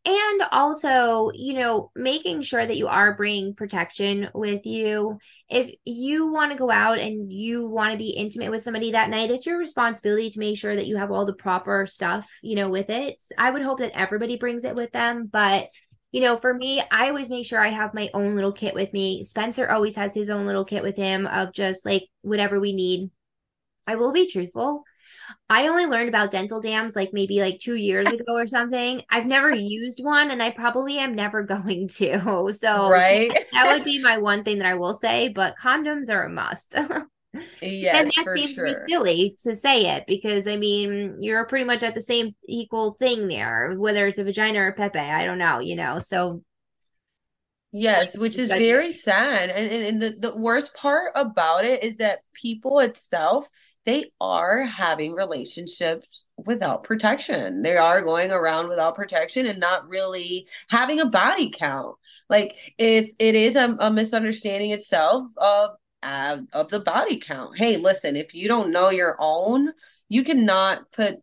and also you know making sure that you are bringing protection with you. If you want to go out and you want to be intimate with somebody that night it's your responsibility to make sure that you have all the proper stuff you know with it. I would hope that everybody brings it with them but you know for me i always make sure i have my own little kit with me. Spencer always has his own little kit with him of just like whatever we need. I will be truthful I only learned about dental dams like maybe like two years ago or something. I've never used one and I probably am never going to. So right that would be my one thing that I will say, but condoms are a must. yes and that seems sure. silly to say it because I mean you're pretty much at the same equal thing there, whether it's a vagina or pepe. I don't know, you know. So Yes, which is very sad. And, and, and the, the worst part about it is that people itself, they are having relationships without protection. They are going around without protection and not really having a body count. Like it, it is a, a misunderstanding itself of uh, of the body count. Hey, listen, if you don't know your own, you cannot put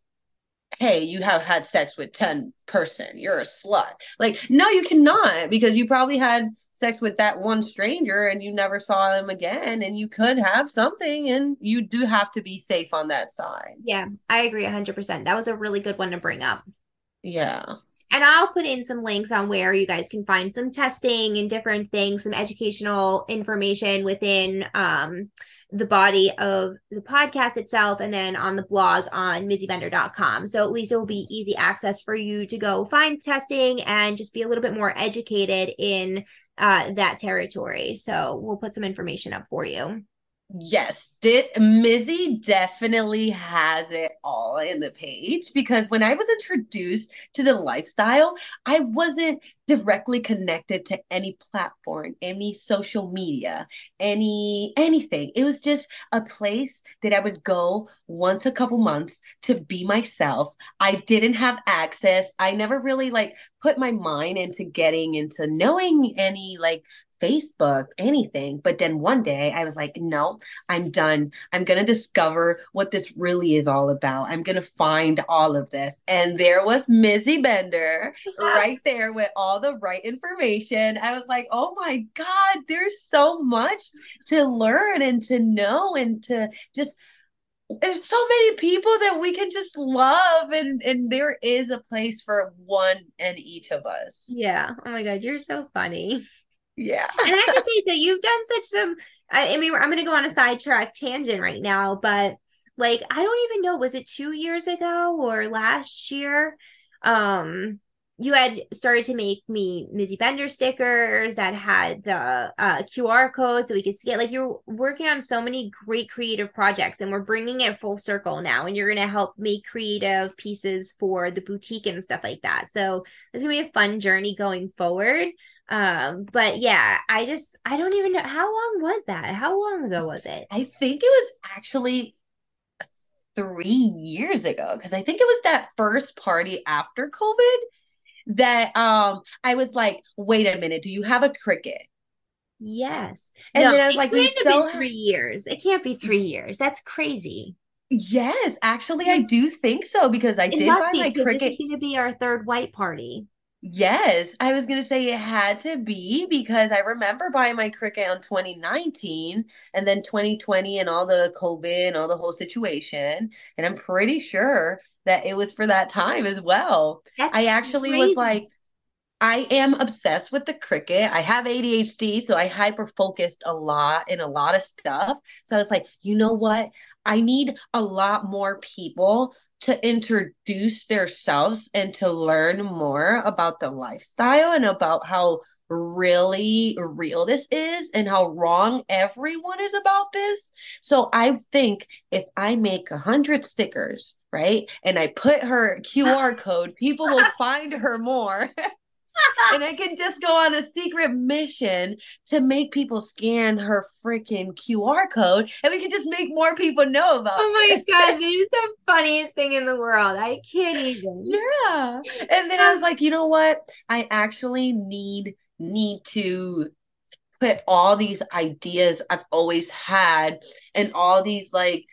hey, you have had sex with 10 person, you're a slut. Like, no, you cannot because you probably had sex with that one stranger and you never saw them again and you could have something and you do have to be safe on that side. yeah, I agree 100%. That was a really good one to bring up. Yeah. And I'll put in some links on where you guys can find some testing and different things, some educational information within um, the body of the podcast itself, and then on the blog on mizzybender.com. So at least it will be easy access for you to go find testing and just be a little bit more educated in uh, that territory. So we'll put some information up for you. Yes, did Mizzy definitely has it all in the page because when I was introduced to the lifestyle, I wasn't directly connected to any platform, any social media, any anything. It was just a place that I would go once a couple months to be myself. I didn't have access. I never really like put my mind into getting into knowing any like Facebook, anything. But then one day I was like, no, I'm done. I'm going to discover what this really is all about. I'm going to find all of this. And there was Mizzy Bender right there with all the right information. I was like, oh my God, there's so much to learn and to know and to just. There's so many people that we can just love, and and there is a place for one and each of us. Yeah. Oh my God, you're so funny. Yeah. and I have to say, so you've done such some. I, I mean, I'm going to go on a sidetrack tangent right now, but like, I don't even know, was it two years ago or last year? Um, you had started to make me Mizzy Bender stickers that had the uh, QR code so we could see it. Like you're working on so many great creative projects, and we're bringing it full circle now. And you're going to help make creative pieces for the boutique and stuff like that. So it's going to be a fun journey going forward. Um, but yeah, I just I don't even know how long was that? How long ago was it? I think it was actually three years ago because I think it was that first party after COVID that um I was like, wait a minute, do you have a Cricut? Yes. And No, then I was like, we can't have still been have- three years. It can't be three years. That's crazy. Yes, actually, I do think so because I It did must buy be my this is going to be our third white party. Yes, I was gonna say it had to be because I remember buying my Cricut on 2019 and then 2020 and all the COVID and all the whole situation. And I'm pretty sure that it was for that time as well. That's I actually crazy. was like, I am obsessed with the Cricut. I have ADHD, so I hyper focused a lot in a lot of stuff. So I was like, you know what? I need a lot more people to introduce themselves and to learn more about the lifestyle and about how really real this is and how wrong everyone is about this. So I think if I make a hundred stickers, right, and I put her QR code, people will find her more. and I can just go on a secret mission to make people scan her freaking QR code, and we can just make more people know about. Oh my this. god, this is the funniest thing in the world. I can't even. Yeah. And then I was like, you know what? I actually need need to put all these ideas I've always had and all these like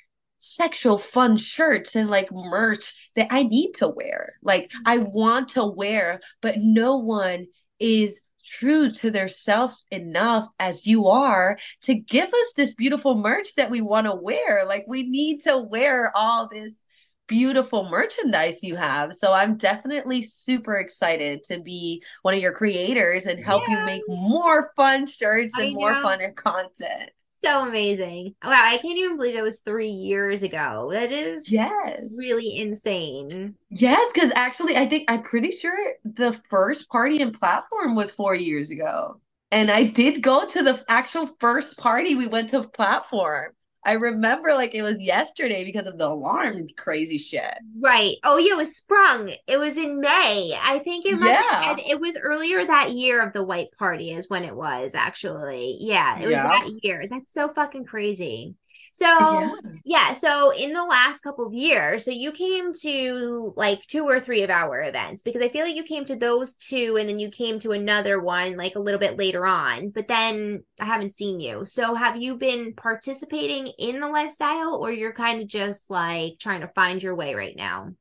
sexual fun shirts and like merch that I need to wear. Like mm-hmm. I want to wear, but no one is true to their self enough as you are to give us this beautiful merch that we want to wear. Like we need to wear all this beautiful merchandise you have. So I'm definitely super excited to be one of your creators and help you make more fun shirts and more fun content. So amazing. Wow, I can't even believe that was three years ago. That is Yes. really insane. Yes, because actually I think I'm pretty sure the first party and platform was four years ago. And I did go to the actual first party we went to platform. I remember like it was yesterday because of the alarm crazy shit. Right. Oh yeah, it was sprung. It was in May. I think it must Yeah. it was earlier that year of the white party is when it was actually. Yeah, it was Yeah. that year. That's so fucking crazy. So Yeah. yeah, so in the last couple of years, so you came to like two or three of our events because I feel like you came to those two and then you came to another one like a little bit later on, but then I haven't seen you. So have you been participating in the lifestyle or you're kind of just like trying to find your way right now?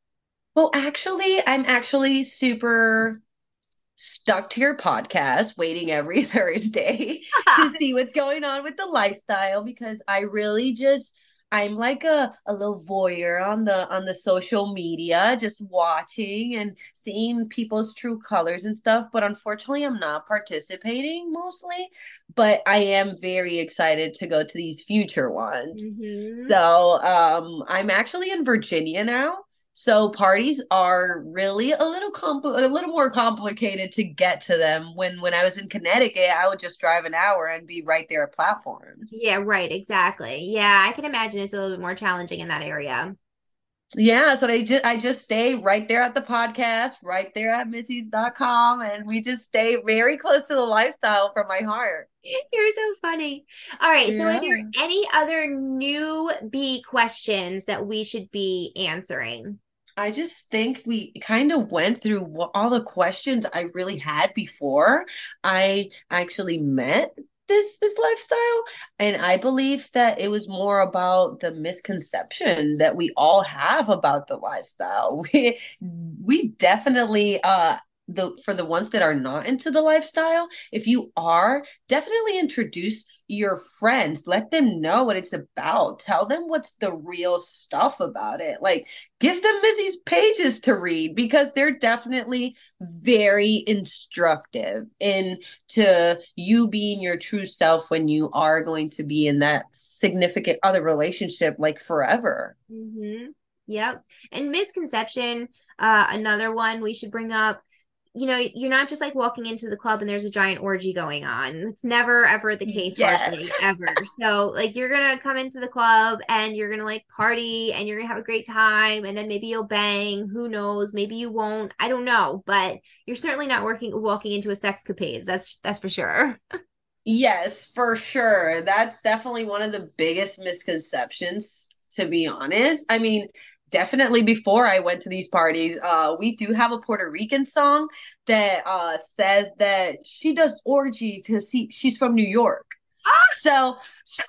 Well, actually, I'm actually super stuck to your podcast, waiting every Thursday to see what's going on with the lifestyle because I really just I'm like a, a little voyeur on the on the social media, just watching and seeing people's true colors and stuff. But unfortunately, I'm not participating mostly. But I am very excited to go to these future ones. Mhm. So um I'm actually in Virginia now. So parties are really a little compl a little more complicated to get to them. When when I was in Connecticut, I would just drive an hour and be right there at platforms. Yeah, right, exactly. Yeah, I can imagine it's a little bit more challenging in that area. Yeah, so they just I just stay right there at the podcast, right there at Mizzy's.com, and we just stay very close to the lifestyle from my heart. You're so funny. All right, so are there any other new bee questions that we should be answering? I just think we kind of went through all the questions I really had before I actually met this this lifestyle, and I believe that it was more about the misconception that we all have about the lifestyle. We we definitely uh the for the ones that are not into the lifestyle, if you are, definitely introduce your friends. Let them know what it's about. Tell them what's the real stuff about it. Like give them Mizzy's pages to read because they're definitely very instructive into you being your true self when you are going to be in that significant other relationship like forever. Mm-hmm. Yep. And misconception, uh, another one we should bring up. You know, you're not just like walking into the club and there's a giant orgy going on. It's never ever the mm, case, Yes. hardly ever. So, like, you're gonna come into the club and you're gonna like party and you're gonna have a great time, and then maybe you'll bang. Who knows? Maybe you won't. I don't know, but you're certainly not working walking into a sexcapades. That's that's for sure. Yes, for sure. That's definitely one of the biggest misconceptions, to be honest. I mean, definitely before I went to these parties, uh, we do have a Puerto Rican song that uh says that she does orgy to see she's from New York. So, so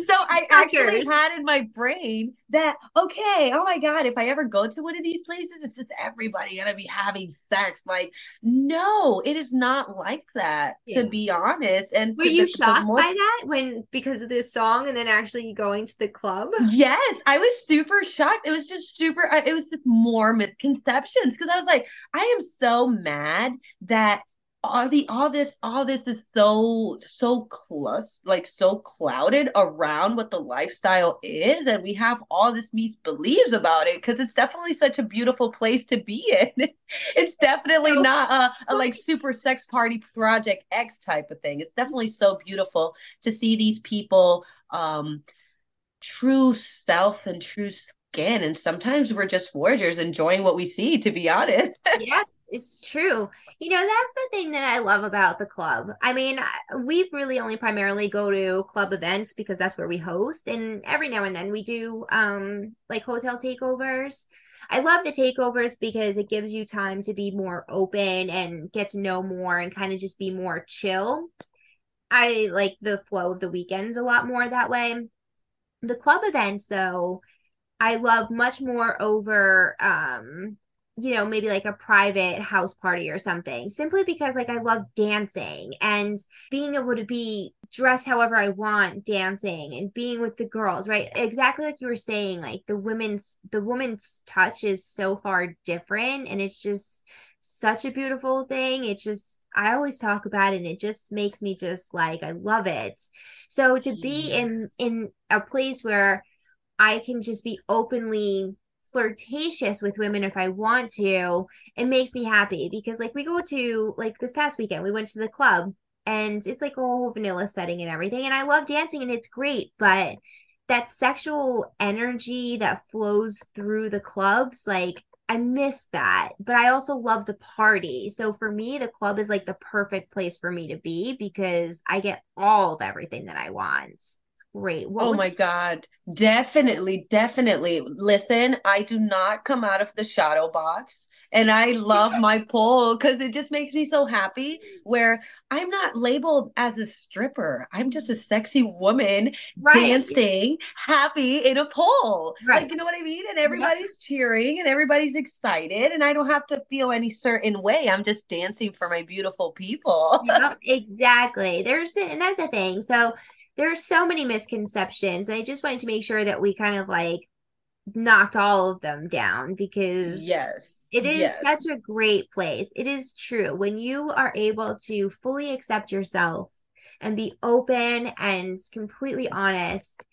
So I actually had in my brain that okay, oh my god, if I ever go to one of these places, it's just everybody gonna be having sex. Like, no, it is not like that, Yeah. to be honest. And were to you the- the shocked more- by that when because of this song, and then actually going to the club? Yes, I was super shocked. It was just super. Uh, it was just more misconceptions because I was like, I am so mad that all the all this all this is so so close like so clouded around what the lifestyle is, and we have all this misbeliefs about it because it's definitely such a beautiful place to be in. It's definitely not a, a like super sex party project X type of thing. It's definitely so beautiful to see these people um true self and true skin. And sometimes we're just voyagers enjoying what we see, to be honest. yeah, it's true. You know, that's the thing that I love about the club. I mean, we really only primarily go to club events because that's where we host, and every now and then we do um like hotel takeovers. I love the takeovers because it gives you time to be more open and get to know more and kind of just be more chill. I like the flow of the weekends a lot more that way. The club events, though, I love much more over um you know maybe like a private house party or something simply because like I love dancing and being able to be dressed however I want dancing and being with the girls right? Exactly like you were saying like the women's the woman's touch is so far different and it's just such a beautiful thing. It just I always talk about it and it just makes me just like I love it. So to be in in a place where I can just be openly flirtatious with women if I want to, it makes me happy because like we go to like this past weekend, we went to the club and it's like a whole vanilla setting and everything. And I love dancing and it's great, but that sexual energy that flows through the clubs, like I miss that. But I also love the party. So for me, the club is like the perfect place for me to be because I get all of everything that I want. Great. What Oh my God. Definitely, definitely. Listen, I do not come out of the shadow box and I love my pole because it just makes me so happy where I'm not labeled as a stripper. I'm just a sexy woman right. dancing happy in a pole. Right. Like, you know what I mean? And everybody's cheering and everybody's excited, and I don't have to feel any certain way. I'm just dancing for my beautiful people. Yep, exactly. There's and that's the thing. So there's so many misconceptions. I just wanted to make sure that we kind of like knocked all of them down because Yes. it is yes. such a great place. It is true. When you are able to fully accept yourself and be open and completely honest,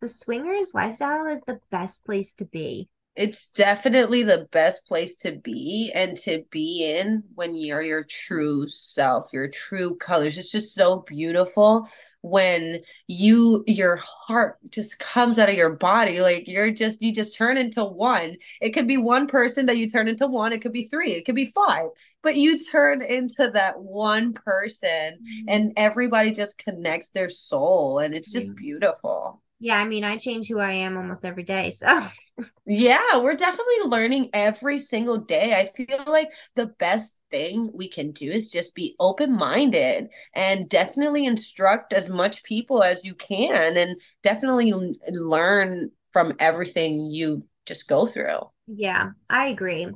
the swingers lifestyle is the best place to be. It's definitely the best place to be and to be in when you're your true self, your true colors. It's just so beautiful when you your heart just comes out of your body like you're just you just turn into one. It could be one person that you turn into one, it could be three, it could be five, but you turn into that one person mm-hmm. and everybody just connects their soul and it's just Yeah. beautiful. Yeah, I mean, I change who I am almost every day. So Yeah, we're definitely learning every single day. I feel like the best thing we can do is just be open-minded and definitely instruct as much people as you can and definitely learn from everything you just go through. Yeah, I agree.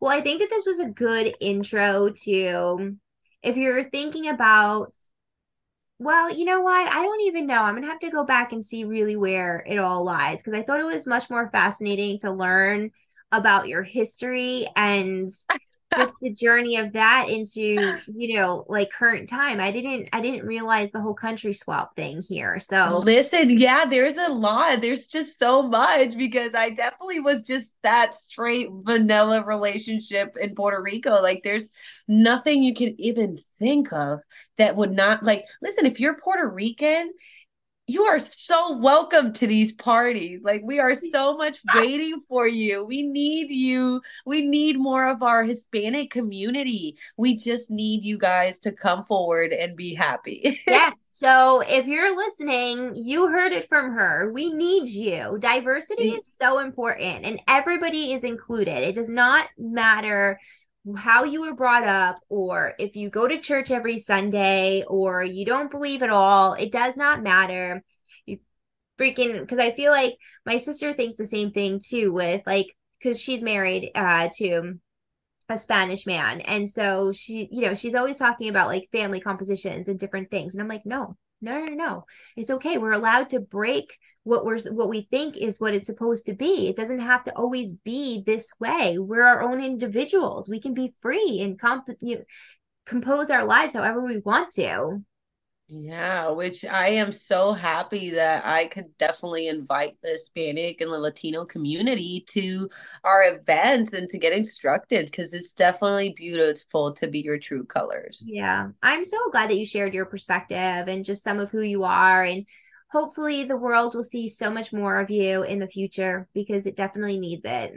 Well, I think that this was a good intro to if you're thinking about, well, you know what? I don't even know. I'm gonna have to go back and see really where it all lies because I thought it was much more fascinating to learn about your history and just the journey of that into you know like current time. I didn't i didn't realize the whole country swap thing here so listen yeah there's a lot. There's just so much because i definitely was just that straight vanilla relationship in puerto rico. Like there's nothing you can even think of that would not like listen if you're puerto rican you are so welcome to these parties. Like we are so much waiting for you. We need you. We need more of our Hispanic community. We just need you guys to come forward and be happy. yeah. So if you're listening, you heard it from her. We need you. Diversity is so important and everybody is included. It does not matter how you were brought up or if you go to church every Sunday or you don't believe at all, it does not matter. You freaking because I feel like my sister thinks the same thing too with like because she's married uh to a Spanish man. And so she you know she's always talking about like family compositions and different things. And I'm like no no no no. It's okay. We're allowed to break what we're what we think is what it's supposed to be it doesn't have to always be this way we're our own individuals we can be free and comp you know, compose our lives however we want to yeah, which I am so happy that I could definitely invite the Hispanic and the Latino community to our events and to get instructed because it's definitely beautiful to be your true colors. Yeah, I'm so glad that you shared your perspective and just some of who you are. And hopefully, the world will see so much more of you in the future because it definitely needs it.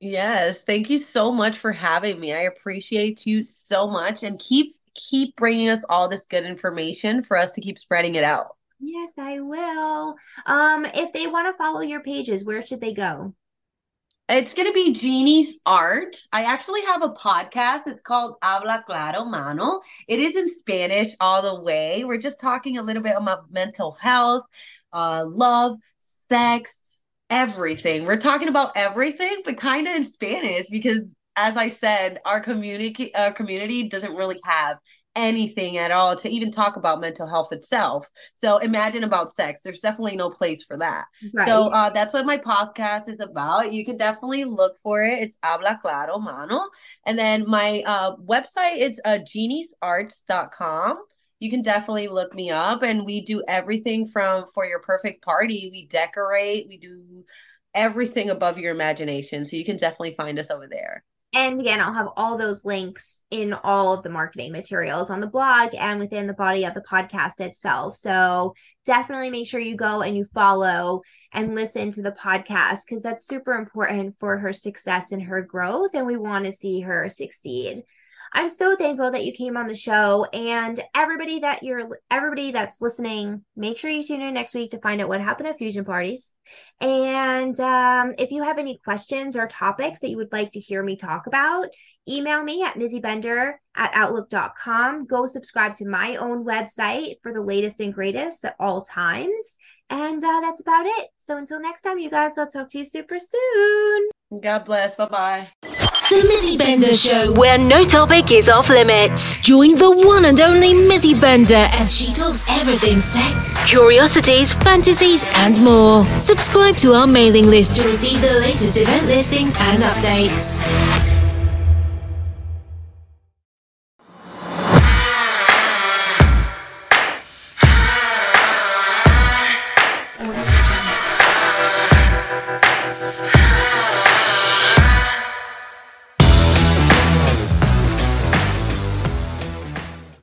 Yes, thank you so much for having me. I appreciate you so much and keep keep bringing us all this good information for us to keep spreading it out. Yes, I will. Um, if they want to follow your pages, where should they go? It's going to be Gyni's Art. I actually have a podcast. It's called Habla Claro Mano. It is in Spanish all the way. We're just talking a little bit about mental health, uh, love, sex, everything. We're talking about everything, but kind of in Spanish because as I said, our community uh, community doesn't really have anything at all to even talk about mental health itself. So imagine about sex. There's definitely no place for that. Right. So uh, that's what my podcast is about. You can definitely look for it. It's Habla Claro Mano. And then my uh, website is uh, gynisarts.com. You can definitely look me up and we do everything from for your perfect party. We decorate, we do everything above your imagination. So you can definitely find us over there. And again, I'll have all those links in all of the marketing materials on the blog and within the body of the podcast itself. So definitely make sure you go and you follow and listen to the podcast because that's super important for her success and her growth. And we want to see her succeed. I'm so thankful that you came on the show and everybody that you're everybody that's listening, make sure you tune in next week to find out what happened at fusion parties. And um, if you have any questions or topics that you would like to hear me talk about, email me at mizzybender at outlook.com. Go subscribe to my own website for the latest and greatest at all times. And uh, that's about it. So until next time, you guys, I'll talk to you super soon. God bless. Bye bye. The Mizzy Bender Show, where no topic is off limits. Join the one and only Mizzy Bender as she talks everything sex, curiosities, fantasies, and more. Subscribe to our mailing list to receive the latest event listings and updates.